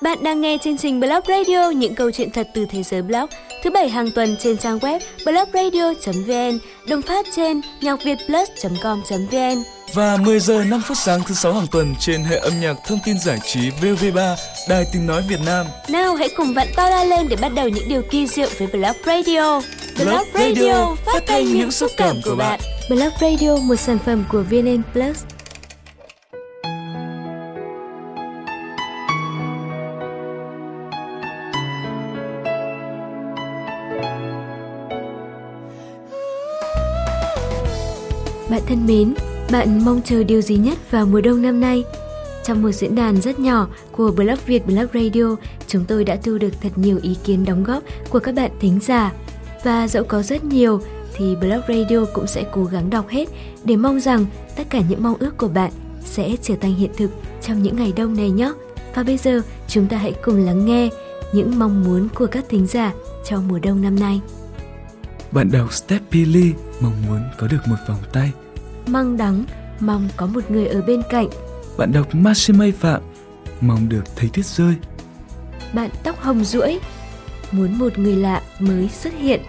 Bạn đang nghe chương trình Blog Radio những câu chuyện thật từ thế giới blog thứ bảy hàng tuần trên trang web blogradio.vn, đồng phát trên nhacvietplus.com.vn và 10 giờ 5 phút sáng thứ sáu hàng tuần trên hệ âm nhạc thông tin giải trí VV3, Đài Tiếng nói Việt Nam. Nào hãy cùng vặn to ra lên để bắt đầu những điều kỳ diệu với Blog Radio. Blog Radio phát thanh những xúc cảm của bạn. Blog Radio một sản phẩm của VN Plus. Thân mến, bạn mong chờ điều gì nhất vào mùa đông năm nay? Trong một diễn đàn rất nhỏ của Blog Việt Blog Radio, chúng tôi đã thu được thật nhiều ý kiến đóng góp của các bạn thính giả. Và dẫu có rất nhiều, thì Blog Radio cũng sẽ cố gắng đọc hết để mong rằng tất cả những mong ước của bạn sẽ trở thành hiện thực trong những ngày đông này nhé. Và bây giờ chúng ta hãy cùng lắng nghe những mong muốn của các thính giả cho mùa đông năm nay. Bạn đọc Steppy Lee mong muốn có được một vòng tay. Măng đắng mong có một người ở bên cạnh. Bạn đọc Masimay Phạm mong được thấy tuyết rơi. Bạn tóc hồng rũi muốn một người lạ mới xuất hiện.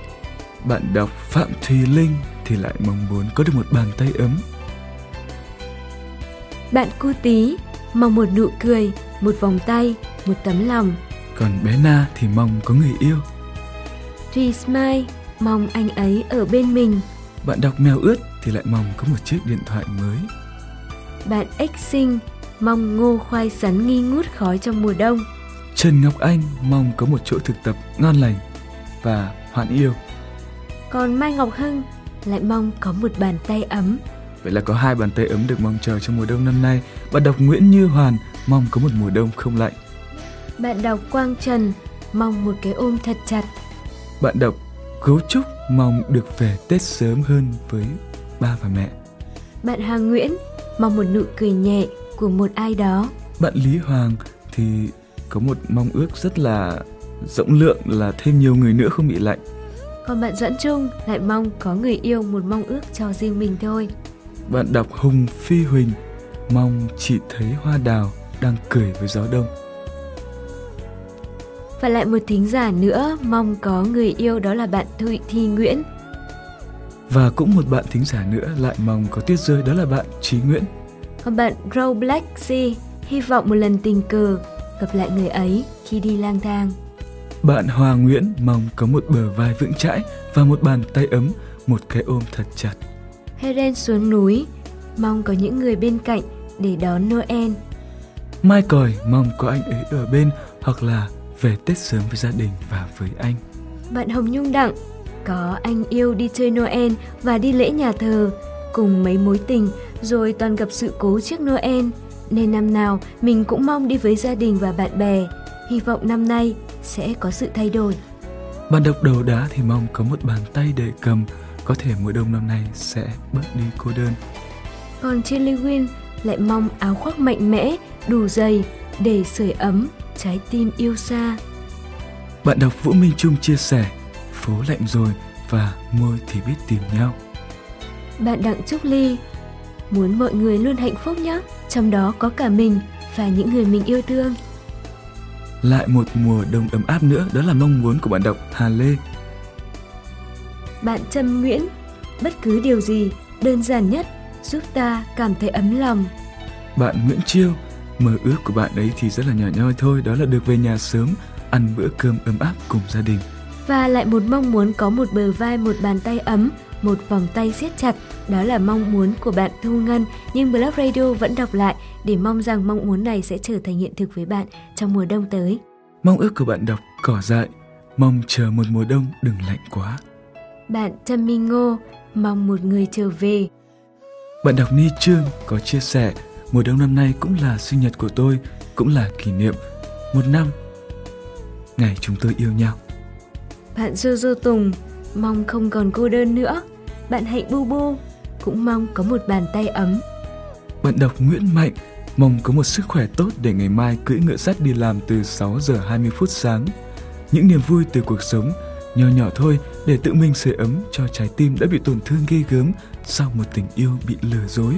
Bạn đọc Phạm Thùy Linh thì lại mong muốn có được một bàn tay ấm. Bạn cu tí mong một nụ cười, một vòng tay, một tấm lòng. Còn bé Na thì mong có người yêu. Thùy Smile mong anh ấy ở bên mình. Bạn đọc mèo ướt thì lại mong có một chiếc điện thoại mới. Bạn X sinh mong ngô khoai sắn nghi ngút khói trong mùa đông. Trần Ngọc Anh mong có một chỗ thực tập ngon lành và hoạn yêu. Còn Mai Ngọc Hưng lại mong có một bàn tay ấm. Vậy là có hai bàn tay ấm được mong chờ trong mùa đông năm nay. Bạn đọc Nguyễn Như Hoàn mong có một mùa đông không lạnh. Bạn đọc Quang Trần mong một cái ôm thật chặt. Bạn đọc Gấu Trúc mong được về Tết sớm hơn với ba và mẹ. Bạn Hà Nguyễn mong một nụ cười nhẹ của một ai đó. Bạn Lý Hoàng thì có một mong ước rất là rộng lượng là thêm nhiều người nữa không bị lạnh. Còn bạn Doãn Trung lại mong có người yêu một mong ước cho riêng mình thôi. Bạn đọc Hùng Phi Huỳnh mong chỉ thấy hoa đào đang cười với gió đông. Và lại một thính giả nữa mong có người yêu đó là bạn Thụy Thi Nguyễn. Và cũng một bạn thính giả nữa lại mong có tuyết rơi đó là bạn Trí Nguyễn. Còn bạn Row Black Sea hy vọng một lần tình cờ gặp lại người ấy khi đi lang thang. Bạn Hòa Nguyễn mong có một bờ vai vững chãi và một bàn tay ấm, một cái ôm thật chặt. Helen xuống núi, mong có những người bên cạnh để đón Noel. Mai còi mong có anh ấy ở bên hoặc là về Tết sớm với gia đình và với anh. Bạn Hồng Nhung Đặng có anh yêu đi chơi Noel và đi lễ nhà thờ cùng mấy mối tình rồi toàn gặp sự cố trước Noel. Nên năm nào mình cũng mong đi với gia đình và bạn bè. Hy vọng năm nay sẽ có sự thay đổi. Bạn đọc đầu đá thì mong có một bàn tay để cầm. Có thể mùa đông năm nay sẽ bớt đi cô đơn. Còn Chili Win lại mong áo khoác mạnh mẽ đủ dày để sưởi ấm trái tim yêu xa. Bạn đọc Vũ Minh Trung chia sẻ phố lạnh rồi và môi thì biết tìm nhau. Bạn Đặng Trúc Ly muốn mọi người luôn hạnh phúc nhé, trong đó có cả mình và những người mình yêu thương. Lại một mùa đông ấm áp nữa, đó là mong muốn của bạn đọc Hà Lê. Bạn Trâm Nguyễn, bất cứ điều gì đơn giản nhất giúp ta cảm thấy ấm lòng. Bạn Nguyễn Chiêu, mơ ước của bạn ấy thì rất là nhỏ nhoi thôi, đó là được về nhà sớm, ăn bữa cơm ấm áp cùng gia đình và lại một mong muốn có một bờ vai, một bàn tay ấm, một vòng tay siết chặt. Đó là mong muốn của bạn Thu Ngân, nhưng Blog Radio vẫn đọc lại để mong rằng mong muốn này sẽ trở thành hiện thực với bạn trong mùa đông tới. Mong ước của bạn đọc cỏ dại, mong chờ một mùa đông đừng lạnh quá. Bạn Trâm Minh Ngô, mong một người trở về. Bạn đọc Ni Trương có chia sẻ, mùa đông năm nay cũng là sinh nhật của tôi, cũng là kỷ niệm một năm ngày chúng tôi yêu nhau. Bạn Jojo Tùng mong không còn cô đơn nữa. Bạn Hạnh Bu Bu cũng mong có một bàn tay ấm. Bạn đọc Nguyễn Mạnh mong có một sức khỏe tốt để ngày mai cưỡi ngựa sắt đi làm từ 6 giờ 20 phút sáng. Những niềm vui từ cuộc sống nhỏ nhỏ thôi để tự mình sưởi ấm cho trái tim đã bị tổn thương ghê gớm sau một tình yêu bị lừa dối.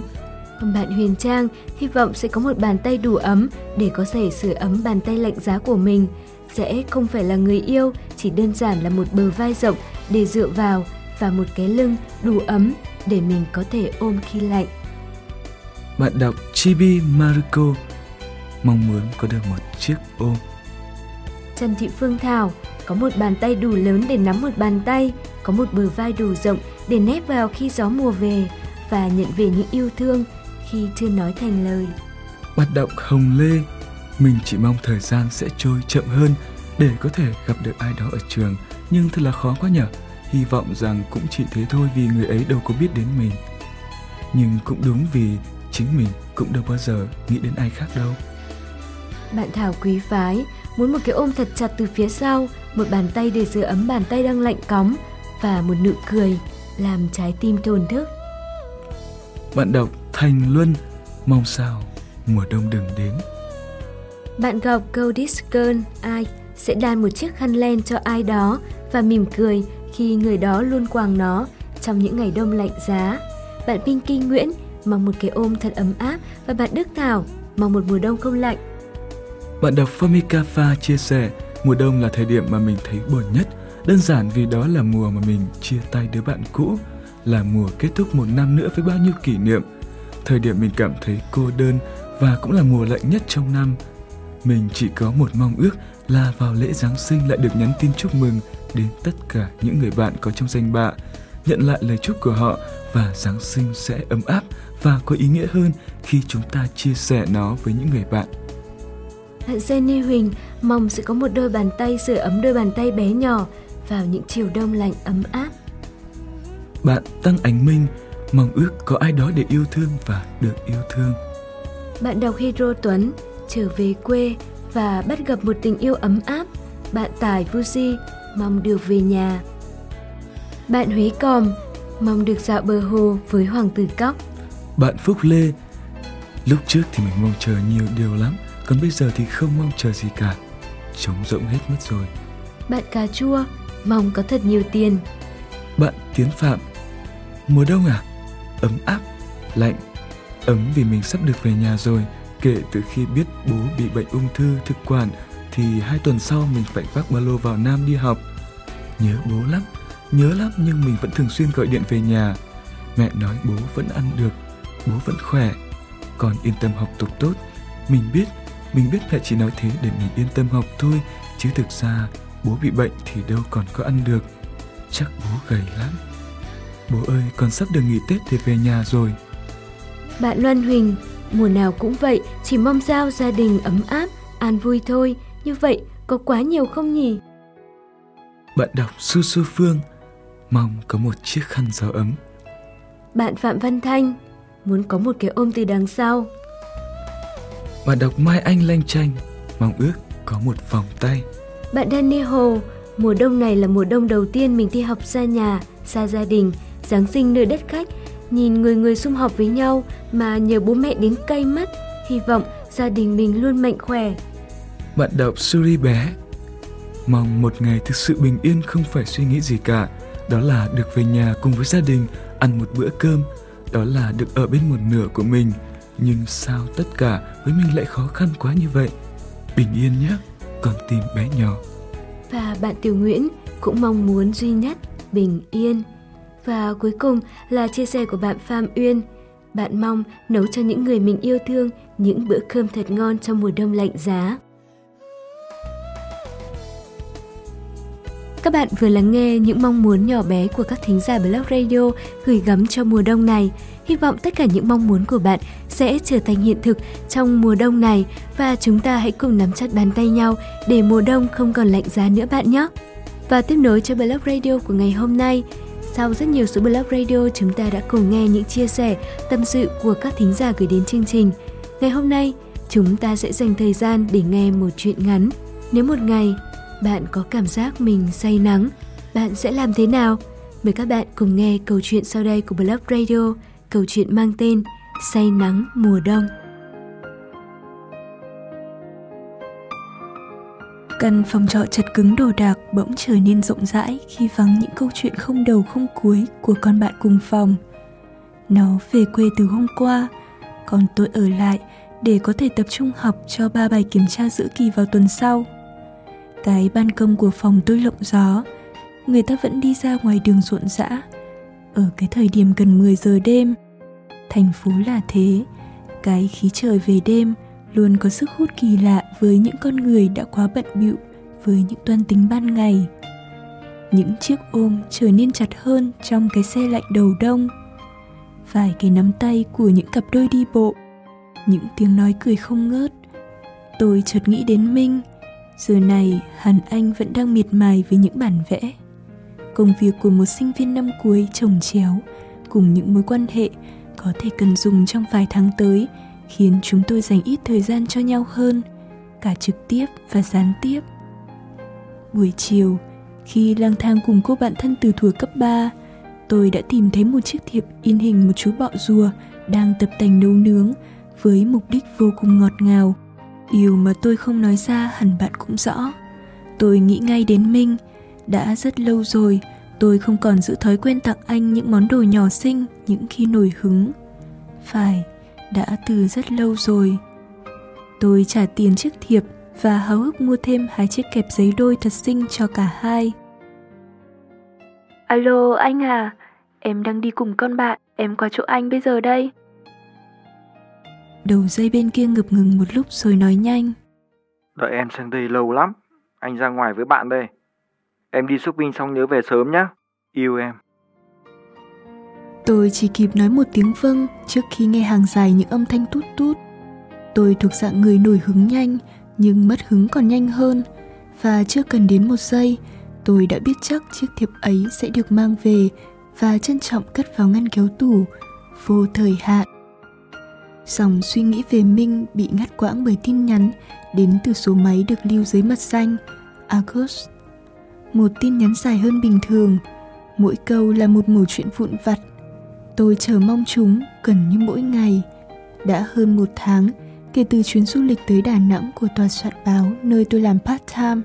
Bạn Huyền Trang hy vọng sẽ có một bàn tay đủ ấm để có thể sửa ấm bàn tay lạnh giá của mình. Sẽ không phải là người yêu, chỉ đơn giản là một bờ vai rộng để dựa vào và một cái lưng đủ ấm để mình có thể ôm khi lạnh. Bạn đọc Chibi Maruko mong muốn có được một chiếc ôm. Trần Thị Phương Thảo có một bàn tay đủ lớn để nắm một bàn tay, có một bờ vai đủ rộng để nép vào khi gió mùa về và nhận về những yêu thương khi chưa nói thành lời. Bạn đọc Hồng Lê, mình chỉ mong thời gian sẽ trôi chậm hơn để có thể gặp được ai đó ở trường, nhưng thật là khó quá nhở. Hy vọng rằng cũng chỉ thế thôi vì người ấy đâu có biết đến mình. Nhưng cũng đúng vì chính mình cũng đâu bao giờ nghĩ đến ai khác đâu. Bạn Thảo quý phái muốn một cái ôm thật chặt từ phía sau, một bàn tay để giữ ấm bàn tay đang lạnh cóng và một nụ cười làm trái tim thổn thức. Bạn đọc Thành Luân mong sao mùa đông đừng đến. Bạn gặp câu Girl ai sẽ đan một chiếc khăn len cho ai đó và mỉm cười khi người đó luôn quàng nó trong những ngày đông lạnh giá. Bạn Pinky Nguyễn mong một cái ôm thật ấm áp và bạn Đức Thảo mong một mùa đông không lạnh. Bạn đọc Famikafa chia sẻ mùa đông là thời điểm mà mình thấy buồn nhất, đơn giản vì đó là mùa mà mình chia tay đứa bạn cũ, là mùa kết thúc một năm nữa với bao nhiêu kỷ niệm. Thời điểm mình cảm thấy cô đơn và cũng là mùa lạnh nhất trong năm. Mình chỉ có một mong ước là vào lễ Giáng sinh lại được nhắn tin chúc mừng đến tất cả những người bạn có trong danh bạ, nhận lại lời chúc của họ và Giáng sinh sẽ ấm áp và có ý nghĩa hơn khi chúng ta chia sẻ nó với những người bạn. Bạn Jenny Huỳnh mong sẽ có một đôi bàn tay sưởi ấm đôi bàn tay bé nhỏ vào những chiều đông lạnh ấm áp. Bạn Tăng Ánh Minh mong ước có ai đó để yêu thương và được yêu thương. Bạn đọc Hydro Tuấn trở về quê và bắt gặp một tình yêu ấm áp. Bạn Tài Fuji mong được về nhà. Bạn Huế Còm mong được dạo bờ hồ với Hoàng tử Cóc. Bạn Phúc Lê Lúc trước thì mình mong chờ nhiều điều lắm, còn bây giờ thì không mong chờ gì cả. Trống rỗng hết mất rồi. Bạn Cà Chua mong có thật nhiều tiền. Bạn Tiến Phạm Mùa đông à? Ấm áp, lạnh. Ấm vì mình sắp được về nhà rồi. Kể từ khi biết bố bị bệnh ung thư thực quản thì hai tuần sau mình phải vác ba lô vào Nam đi học. Nhớ bố lắm, nhớ lắm nhưng mình vẫn thường xuyên gọi điện về nhà. Mẹ nói bố vẫn ăn được, bố vẫn khỏe, con yên tâm học tập tốt. Mình biết, mình biết mẹ chỉ nói thế để mình yên tâm học thôi, chứ thực ra bố bị bệnh thì đâu còn có ăn được. Chắc bố gầy lắm. Bố ơi, con sắp được nghỉ Tết để về nhà rồi. Bạn Loan Huỳnh, mùa nào cũng vậy, chỉ mong sao gia đình ấm áp, an vui thôi. Như vậy có quá nhiều không nhỉ? Bạn đọc Su Su Phương, mong có một chiếc khăn gió ấm. Bạn Phạm Văn Thanh, muốn có một cái ôm từ đằng sau. Bạn đọc Mai Anh Lanh Chanh, mong ước có một vòng tay. Bạn Danny Hồ, mùa đông này là mùa đông đầu tiên mình đi học xa nhà, xa gia đình, Giáng sinh nơi đất khách, nhìn người người sum họp với nhau mà nhờ bố mẹ đến cay mắt, hy vọng gia đình mình luôn mạnh khỏe. Bạn đọc Suri bé, mong một ngày thực sự bình yên không phải suy nghĩ gì cả, đó là được về nhà cùng với gia đình ăn một bữa cơm, đó là được ở bên một nửa của mình. Nhưng sao tất cả với mình lại khó khăn quá như vậy? Bình yên nhé, con tim bé nhỏ. Và bạn Tiểu Nguyễn cũng mong muốn duy nhất bình yên. Và cuối cùng là chia sẻ của bạn Phạm Uyên. Bạn mong nấu cho những người mình yêu thương những bữa cơm thật ngon trong mùa đông lạnh giá. Các bạn vừa lắng nghe những mong muốn nhỏ bé của các thính giả Blog Radio gửi gắm cho mùa đông này. Hy vọng tất cả những mong muốn của bạn sẽ trở thành hiện thực trong mùa đông này và chúng ta hãy cùng nắm chặt bàn tay nhau để mùa đông không còn lạnh giá nữa bạn nhé. Và tiếp nối cho Blog Radio của ngày hôm nay, sau rất nhiều số blog radio chúng ta đã cùng nghe những chia sẻ, tâm sự của các thính giả gửi đến chương trình. Ngày hôm nay, chúng ta sẽ dành thời gian để nghe một chuyện ngắn. Nếu một ngày bạn có cảm giác mình say nắng, bạn sẽ làm thế nào? Mời các bạn cùng nghe câu chuyện sau đây của Blog Radio, câu chuyện mang tên Say nắng mùa đông. Căn phòng trọ chật cứng đồ đạc bỗng trở nên rộng rãi khi vắng những câu chuyện không đầu không cuối của con bạn cùng phòng. Nó về quê từ hôm qua, còn tôi ở lại để có thể tập trung học cho ba bài kiểm tra giữa kỳ vào tuần sau. Cái ban công của phòng tôi lộng gió, người ta vẫn đi ra ngoài đường rộn rã. Ở cái thời điểm gần 10 giờ đêm, thành phố là thế, cái khí trời về đêm luôn có sức hút kỳ lạ với những con người đã quá bận bịu với những toan tính ban ngày. Những chiếc ôm trở nên chặt hơn trong cái xe lạnh đầu đông. Vài cái nắm tay của những cặp đôi đi bộ, những tiếng nói cười không ngớt. Tôi chợt nghĩ đến Minh, giờ này hẳn anh vẫn đang miệt mài với những bản vẽ. Công việc của một sinh viên năm cuối trồng chéo cùng những mối quan hệ có thể cần dùng trong vài tháng tới khiến chúng tôi dành ít thời gian cho nhau hơn, cả trực tiếp và gián tiếp. Buổi chiều, khi lang thang cùng cô bạn thân từ thuở cấp 3, tôi đã tìm thấy một chiếc thiệp in hình một chú bọ rùa đang tập tành nấu nướng với mục đích vô cùng ngọt ngào. Điều mà tôi không nói ra hẳn bạn cũng rõ. Tôi nghĩ ngay đến Minh, đã rất lâu rồi tôi không còn giữ thói quen tặng anh những món đồ nhỏ xinh những khi nổi hứng. Phải, đã từ rất lâu rồi. Tôi trả tiền chiếc thiệp và háo hức mua thêm hai chiếc kẹp giấy đôi thật xinh cho cả hai. Alo anh à, em đang đi cùng con bạn, em qua chỗ anh bây giờ đây. Đầu dây bên kia ngập ngừng một lúc rồi nói nhanh. Đợi em sang đây lâu lắm, anh ra ngoài với bạn đây. Em đi shopping xong nhớ về sớm nhé, yêu em. Tôi chỉ kịp nói một tiếng vâng trước khi nghe hàng dài những âm thanh tút tút. Tôi thuộc dạng người nổi hứng nhanh, nhưng mất hứng còn nhanh hơn. Và chưa cần đến một giây, tôi đã biết chắc chiếc thiệp ấy sẽ được mang về và trân trọng cất vào ngăn kéo tủ, vô thời hạn. Dòng suy nghĩ về Minh bị ngắt quãng bởi tin nhắn đến từ số máy được lưu dưới mật danh August. Một tin nhắn dài hơn bình thường, mỗi câu là một mẩu chuyện vụn vặt Tôi chờ mong chúng gần như mỗi ngày. Đã hơn một tháng kể từ chuyến du lịch tới Đà Nẵng của tòa soạn báo nơi tôi làm part-time.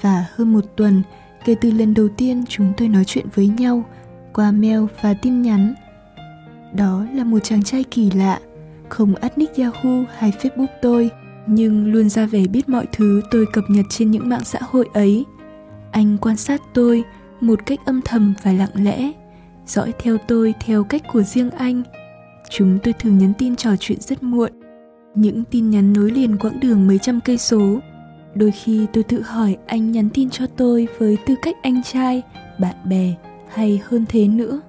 Và hơn một tuần kể từ lần đầu tiên chúng tôi nói chuyện với nhau qua mail và tin nhắn. Đó là một chàng trai kỳ lạ, không ắt nick Yahoo hay Facebook tôi, nhưng luôn ra vẻ biết mọi thứ tôi cập nhật trên những mạng xã hội ấy. Anh quan sát tôi một cách âm thầm và lặng lẽ dõi theo tôi theo cách của riêng anh. Chúng tôi thường nhắn tin trò chuyện rất muộn. Những tin nhắn nối liền quãng đường mấy trăm cây số. Đôi khi tôi tự hỏi anh nhắn tin cho tôi với tư cách anh trai, bạn bè hay hơn thế nữa.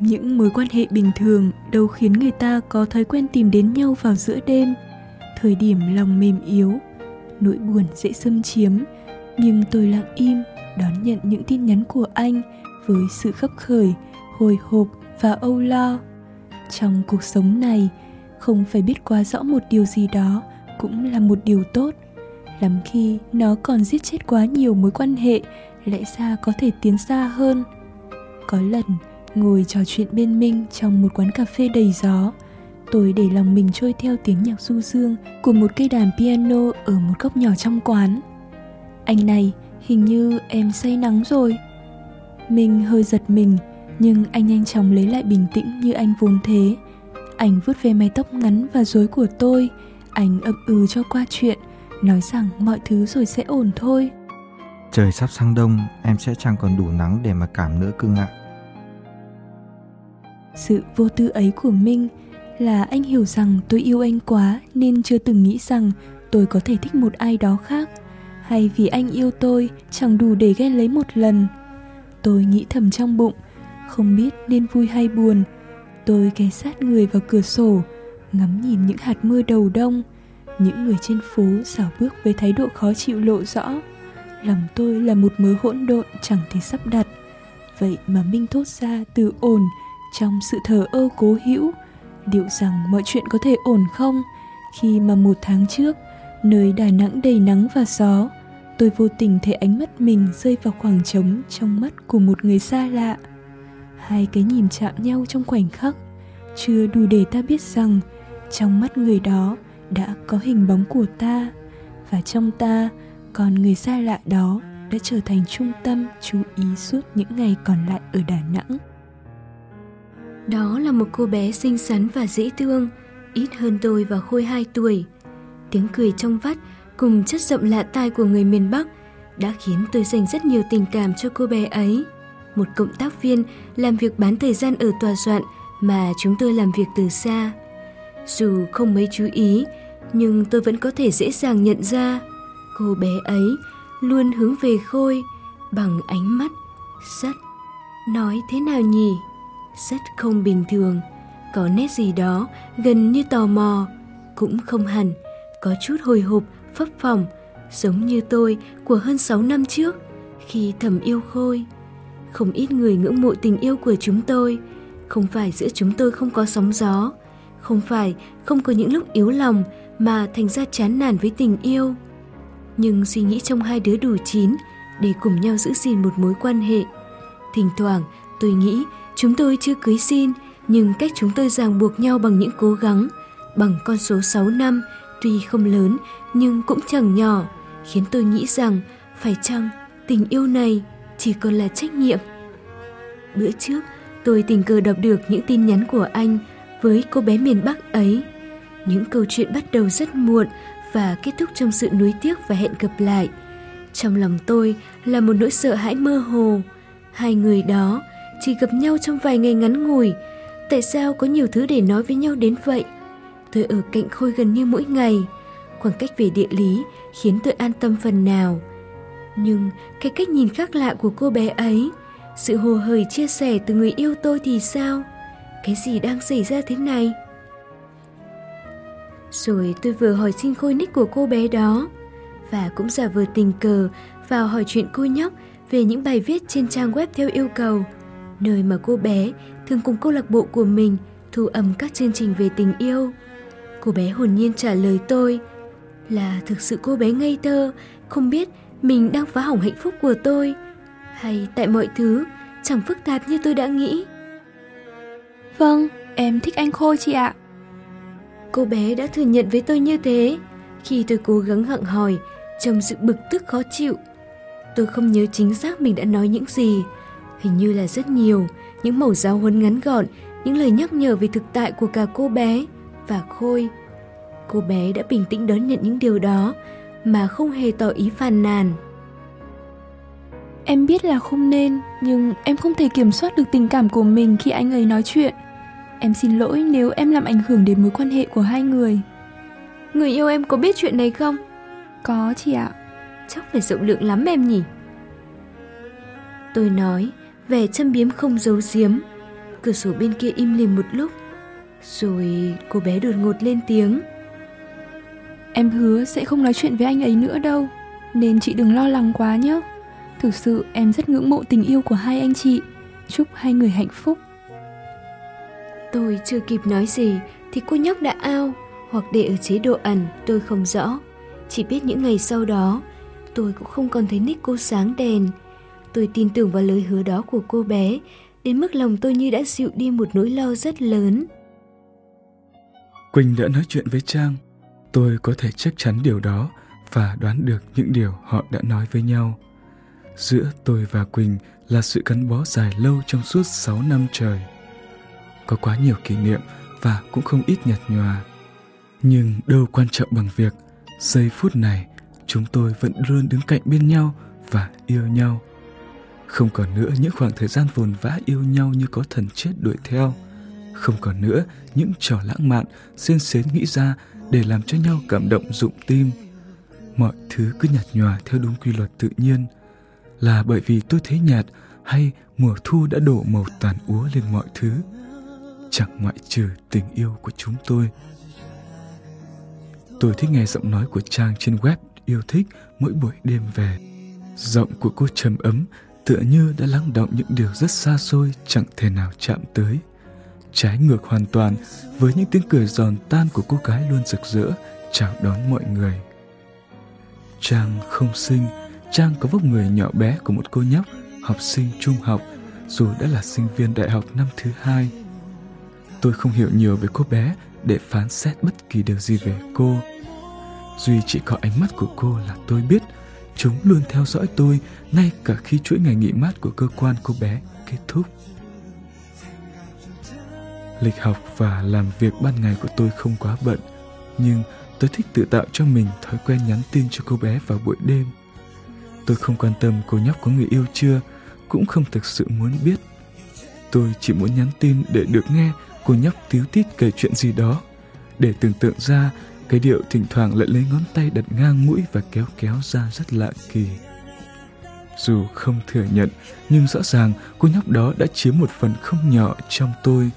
Những mối quan hệ bình thường đâu khiến người ta có thói quen tìm đến nhau vào giữa đêm. Thời điểm lòng mềm yếu, nỗi buồn dễ xâm chiếm. Nhưng tôi lặng im đón nhận những tin nhắn của anh với sự khấp khởi, hồi hộp và âu lo. Trong cuộc sống này, không phải biết quá rõ một điều gì đó cũng là một điều tốt. Lắm khi nó còn giết chết quá nhiều mối quan hệ lẽ ra có thể tiến xa hơn. Có lần, ngồi trò chuyện bên minh trong một quán cà phê đầy gió. Tôi để lòng mình trôi theo tiếng nhạc du dương của một cây đàn piano ở một góc nhỏ trong quán. Anh này, hình như em say nắng rồi mình hơi giật mình, nhưng anh nhanh chóng lấy lại bình tĩnh như anh vốn thế. Anh vuốt về mái tóc ngắn và rối của tôi, anh ậm ừ cho qua chuyện, nói rằng mọi thứ rồi sẽ ổn thôi. Trời sắp sang đông, em sẽ chẳng còn đủ nắng để mà cảm nữa cưng ạ. Sự vô tư ấy của Minh là anh hiểu rằng tôi yêu anh quá nên chưa từng nghĩ rằng tôi có thể thích một ai đó khác hay vì anh yêu tôi chẳng đủ để ghen lấy một lần Tôi nghĩ thầm trong bụng, không biết nên vui hay buồn. Tôi ghé sát người vào cửa sổ, ngắm nhìn những hạt mưa đầu đông. Những người trên phố xảo bước với thái độ khó chịu lộ rõ. Lòng tôi là một mớ hỗn độn chẳng thể sắp đặt. Vậy mà Minh thốt ra từ ổn trong sự thờ ơ cố hữu. Liệu rằng mọi chuyện có thể ổn không khi mà một tháng trước nơi Đà Nẵng đầy nắng và gió tôi vô tình thấy ánh mắt mình rơi vào khoảng trống trong mắt của một người xa lạ hai cái nhìn chạm nhau trong khoảnh khắc chưa đủ để ta biết rằng trong mắt người đó đã có hình bóng của ta và trong ta còn người xa lạ đó đã trở thành trung tâm chú ý suốt những ngày còn lại ở đà nẵng Đó là một cô bé xinh xắn và dễ thương, ít hơn tôi và Khôi 2 tuổi. Tiếng cười trong vắt cùng chất giọng lạ tai của người miền Bắc đã khiến tôi dành rất nhiều tình cảm cho cô bé ấy. Một cộng tác viên làm việc bán thời gian ở tòa soạn mà chúng tôi làm việc từ xa. Dù không mấy chú ý, nhưng tôi vẫn có thể dễ dàng nhận ra cô bé ấy luôn hướng về Khôi bằng ánh mắt rất nói thế nào nhỉ? Rất không bình thường, có nét gì đó gần như tò mò, cũng không hẳn, có chút hồi hộp, phấp phỏng, giống như tôi của hơn 6 năm trước khi thầm yêu Khôi. Không ít người ngưỡng mộ tình yêu của chúng tôi, không phải giữa chúng tôi không có sóng gió, không phải không có những lúc yếu lòng mà thành ra chán nản với tình yêu. Nhưng suy nghĩ trong hai đứa đủ chín để cùng nhau giữ gìn một mối quan hệ. Thỉnh thoảng tôi nghĩ chúng tôi chưa cưới xin nhưng cách chúng tôi ràng buộc nhau bằng những cố gắng, bằng con số 6 năm tuy không lớn nhưng cũng chẳng nhỏ, khiến tôi nghĩ rằng phải chăng tình yêu này chỉ còn là trách nhiệm. Bữa trước, tôi tình cờ đọc được những tin nhắn của anh với cô bé miền Bắc ấy. Những câu chuyện bắt đầu rất muộn và kết thúc trong sự nuối tiếc và hẹn gặp lại. Trong lòng tôi là một nỗi sợ hãi mơ hồ. Hai người đó chỉ gặp nhau trong vài ngày ngắn ngủi. Tại sao có nhiều thứ để nói với nhau đến vậy? Tôi ở cạnh Khôi gần như mỗi ngày. Khoảng cách về địa lý khiến tôi an tâm phần nào. Nhưng cái cách nhìn khác lạ của cô bé ấy, sự hồ hởi chia sẻ từ người yêu tôi thì sao? Cái gì đang xảy ra thế này? Rồi tôi vừa hỏi xin Khôi nick của cô bé đó và cũng giả vờ tình cờ vào hỏi chuyện cô nhóc về những bài viết trên trang web theo yêu cầu, nơi mà cô bé thường cùng câu lạc bộ của mình thu âm các chương trình về tình yêu. Cô bé hồn nhiên trả lời tôi là thực sự cô bé ngây thơ, không biết mình đang phá hỏng hạnh phúc của tôi hay tại mọi thứ chẳng phức tạp như tôi đã nghĩ. Vâng, em thích anh Khôi chị ạ. Cô bé đã thừa nhận với tôi như thế khi tôi cố gắng hặng hỏi trong sự bực tức khó chịu. Tôi không nhớ chính xác mình đã nói những gì, hình như là rất nhiều, những mẩu giáo huấn ngắn gọn, những lời nhắc nhở về thực tại của cả cô bé và Khôi. Cô bé đã bình tĩnh đón nhận những điều đó mà không hề tỏ ý phàn nàn. Em biết là không nên, nhưng em không thể kiểm soát được tình cảm của mình khi anh ấy nói chuyện. Em xin lỗi nếu em làm ảnh hưởng đến mối quan hệ của hai người. Người yêu em có biết chuyện này không? Có chị ạ. Chắc phải rộng lượng lắm em nhỉ? Tôi nói, vẻ châm biếm không giấu giếm. Cửa sổ bên kia im lìm một lúc. Rồi cô bé đột ngột lên tiếng. Em hứa sẽ không nói chuyện với anh ấy nữa đâu. Nên chị đừng lo lắng quá nhé. Thực sự em rất ngưỡng mộ tình yêu của hai anh chị. Chúc hai người hạnh phúc. Tôi chưa kịp nói gì thì cô nhóc đã ao, hoặc để ở chế độ ẩn, tôi không rõ. Chỉ biết những ngày sau đó, tôi cũng không còn thấy nick cô sáng đèn. Tôi tin tưởng vào lời hứa đó của cô bé, đến mức lòng tôi như đã dịu đi một nỗi lo rất lớn. Quỳnh đã nói chuyện với Trang. Tôi có thể chắc chắn điều đó và đoán được những điều họ đã nói với nhau. Giữa tôi và Quỳnh là sự gắn bó dài lâu trong suốt 6 năm trời. Có quá nhiều kỷ niệm và cũng không ít nhạt nhòa. Nhưng đâu quan trọng bằng việc giây phút này chúng tôi vẫn luôn đứng cạnh bên nhau và yêu nhau. Không còn nữa những khoảng thời gian vồn vã yêu nhau như có thần chết đuổi theo. Không còn nữa, những trò lãng mạn xên xến nghĩ ra để làm cho nhau cảm động rụng tim. Mọi thứ cứ nhạt nhòa theo đúng quy luật tự nhiên. Là bởi vì tôi thấy nhạt hay mùa thu đã đổ màu tàn úa lên mọi thứ, chẳng ngoại trừ tình yêu của chúng tôi. Tôi thích nghe giọng nói của Trang trên web yêu thích mỗi buổi đêm về. Giọng của cô trầm ấm, tựa như đã lắng động những điều rất xa xôi, chẳng thể nào chạm tới. Trái ngược hoàn toàn với những tiếng cười giòn tan của cô gái luôn rực rỡ chào đón mọi người. Trang không xinh, Trang có vóc người nhỏ bé của một cô nhóc học sinh trung học dù đã là sinh viên đại học năm thứ hai Tôi không hiểu nhiều về cô bé để phán xét bất kỳ điều gì về cô. Duy chỉ có ánh mắt của cô là tôi biết chúng luôn theo dõi tôi ngay cả khi chuỗi ngày nghỉ mát của cơ quan cô bé kết thúc. Lịch học và làm việc ban ngày của tôi không quá bận, nhưng tôi thích tự tạo cho mình thói quen nhắn tin cho cô bé vào buổi đêm. Tôi không quan tâm cô nhóc có người yêu chưa, cũng không thực sự muốn biết. Tôi chỉ muốn nhắn tin để được nghe cô nhóc tíu tít kể chuyện gì đó, để tưởng tượng ra cái điệu thỉnh thoảng lại lấy ngón tay đặt ngang mũi và kéo kéo ra rất lạ kỳ. Dù không thừa nhận, nhưng rõ ràng cô nhóc đó đã chiếm một phần không nhỏ trong tôi.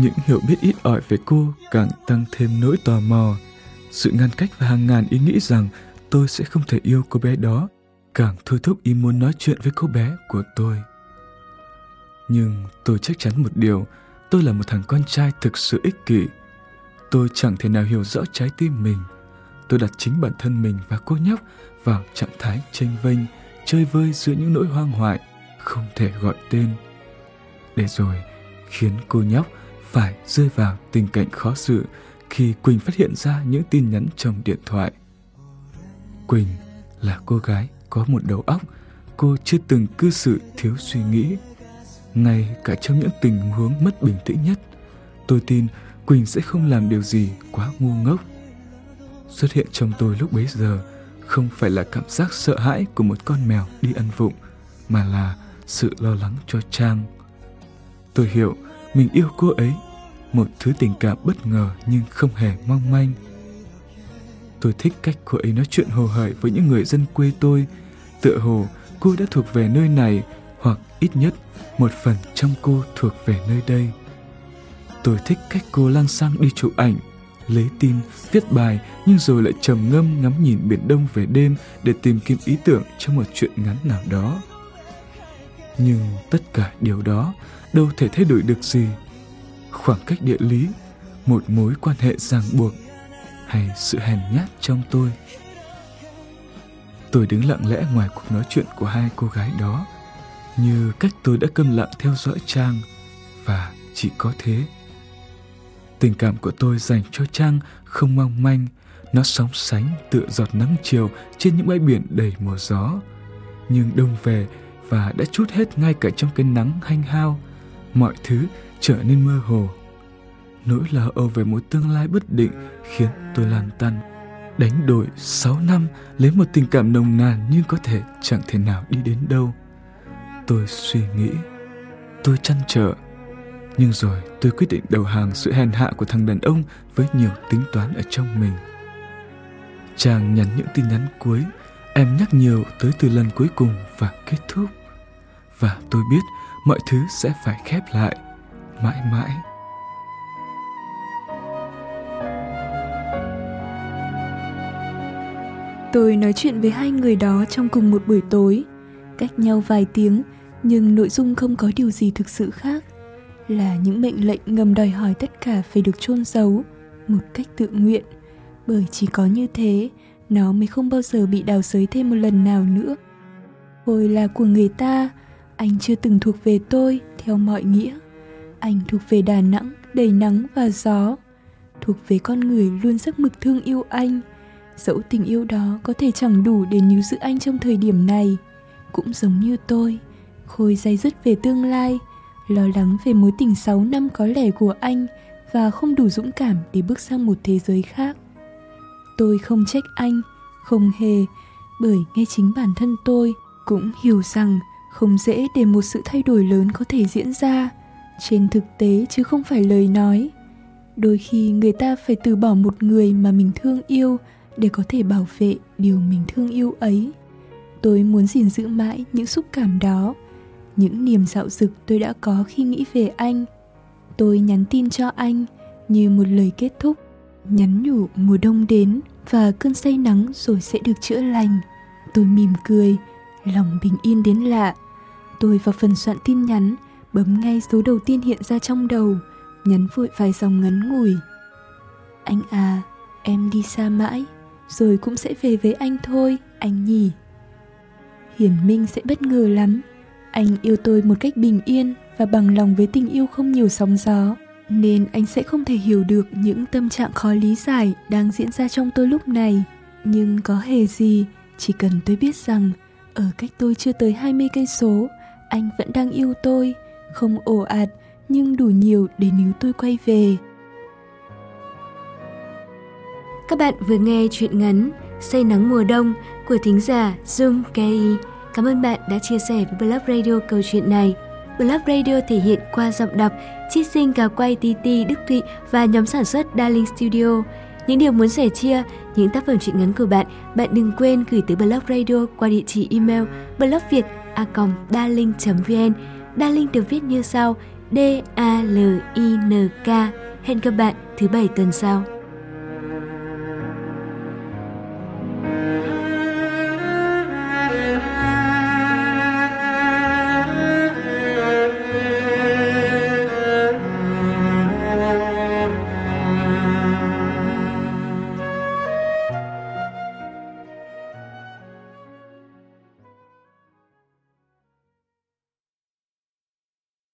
Những hiểu biết ít ỏi về cô càng tăng thêm nỗi tò mò. Sự ngăn cách và hàng ngàn ý nghĩ rằng tôi sẽ không thể yêu cô bé đó càng thôi thúc ý muốn nói chuyện với cô bé của tôi. Nhưng tôi chắc chắn một điều, tôi là một thằng con trai thực sự ích kỷ. Tôi chẳng thể nào hiểu rõ trái tim mình. Tôi đặt chính bản thân mình và cô nhóc vào trạng thái tranh vênh, chơi vơi giữa những nỗi hoang hoại, không thể gọi tên. Để rồi khiến cô nhóc phải rơi vào tình cảnh khó xử khi Quỳnh phát hiện ra những tin nhắn trong điện thoại. Quỳnh là cô gái có một đầu óc, cô chưa từng cư xử thiếu suy nghĩ. Ngay cả trong những tình huống mất bình tĩnh nhất, tôi tin Quỳnh sẽ không làm điều gì quá ngu ngốc. Xuất hiện trong tôi lúc bấy giờ không phải là cảm giác sợ hãi của một con mèo đi ăn vụng, mà là sự lo lắng cho Trang. Tôi hiểu mình yêu cô ấy, một thứ tình cảm bất ngờ nhưng không hề mong manh. Tôi thích cách cô ấy nói chuyện hồ hởi với những người dân quê tôi, tựa hồ cô đã thuộc về nơi này hoặc ít nhất một phần trong cô thuộc về nơi đây. Tôi thích cách cô lang sang đi chụp ảnh, lấy tin, viết bài nhưng rồi lại trầm ngâm ngắm nhìn biển đông về đêm để tìm kiếm ý tưởng cho một chuyện ngắn nào đó. Nhưng tất cả điều đó đâu thể thay đổi được gì. Khoảng cách địa lý, một mối quan hệ ràng buộc hay sự hèn nhát trong tôi. Tôi đứng lặng lẽ ngoài cuộc nói chuyện của hai cô gái đó, như cách tôi đã câm lặng theo dõi Trang và chỉ có thế. Tình cảm của tôi dành cho Trang không mong manh, nó sóng sánh tựa giọt nắng chiều trên những bãi biển đầy mùa gió. Nhưng đông về và đã chút hết ngay cả trong cái nắng hanh hao, mọi thứ trở nên mơ hồ. Nỗi lo âu về một tương lai bất định khiến tôi lan tăn. Đánh đổi 6 năm lấy một tình cảm nồng nàn nhưng có thể chẳng thể nào đi đến đâu. Tôi suy nghĩ, tôi chăn trở nhưng rồi tôi quyết định đầu hàng sự hèn hạ của thằng đàn ông với nhiều tính toán ở trong mình. Chàng nhắn những tin nhắn cuối, em nhắc nhiều tới từ lần cuối cùng và kết thúc. Và tôi biết mọi thứ sẽ phải khép lại, mãi mãi. Tôi nói chuyện với hai người đó trong cùng một buổi tối, cách nhau vài tiếng, nhưng nội dung không có điều gì thực sự khác. Là những mệnh lệnh ngầm đòi hỏi tất cả phải được chôn giấu một cách tự nguyện. Bởi chỉ có như thế nó mới không bao giờ bị đào sới thêm một lần nào nữa. Hồi là của người ta anh chưa từng thuộc về tôi theo mọi nghĩa. Anh thuộc về đà nẵng đầy nắng và gió. Thuộc về con người luôn rất mực thương yêu anh. Dẫu tình yêu đó có thể chẳng đủ để níu giữ anh trong thời điểm này cũng giống như tôi khôi day dứt về tương lai lo lắng về mối tình 6 năm có lẽ của anh và không đủ dũng cảm để bước sang một thế giới khác. Tôi không trách anh, không hề, bởi ngay chính bản thân tôi cũng hiểu rằng không dễ để một sự thay đổi lớn có thể diễn ra, trên thực tế chứ không phải lời nói. Đôi khi người ta phải từ bỏ một người mà mình thương yêu để có thể bảo vệ điều mình thương yêu ấy. Tôi muốn gìn giữ mãi những xúc cảm đó, những niềm dạo dực tôi đã có khi nghĩ về anh. Tôi nhắn tin cho anh như một lời kết thúc, nhắn nhủ mùa đông đến và cơn say nắng rồi sẽ được chữa lành. Tôi mỉm cười lòng bình yên đến lạ. Tôi vào phần soạn tin nhắn bấm ngay số đầu tiên hiện ra trong đầu nhắn vội vài dòng ngắn ngủi. Anh à em đi xa mãi rồi cũng sẽ về với anh thôi anh nhỉ. Hiển minh sẽ bất ngờ lắm. Anh yêu tôi một cách bình yên và bằng lòng với tình yêu không nhiều sóng gió nên anh sẽ không thể hiểu được những tâm trạng khó lý giải đang diễn ra trong tôi lúc này. Nhưng có hề gì, chỉ cần tôi biết rằng ở cách tôi chưa tới 20 cây số, anh vẫn đang yêu tôi, không ồ ạt nhưng đủ nhiều để níu tôi quay về. Các bạn vừa nghe chuyện ngắn Say nắng mùa đông của thính giả Dung Kei. Cảm ơn bạn đã chia sẻ với Blog Radio câu chuyện này. Blog Radio thể hiện qua giọng đọc, chiết sinh cả quay TT Đức Thụy và nhóm sản xuất Darling Studio. Những điều muốn sẻ chia, những tác phẩm truyện ngắn của bạn, bạn đừng quên gửi tới Blog Radio qua địa chỉ email blogviet.darling.vn Darling được viết như sau D A L I N K. Hẹn gặp bạn thứ bảy tuần sau.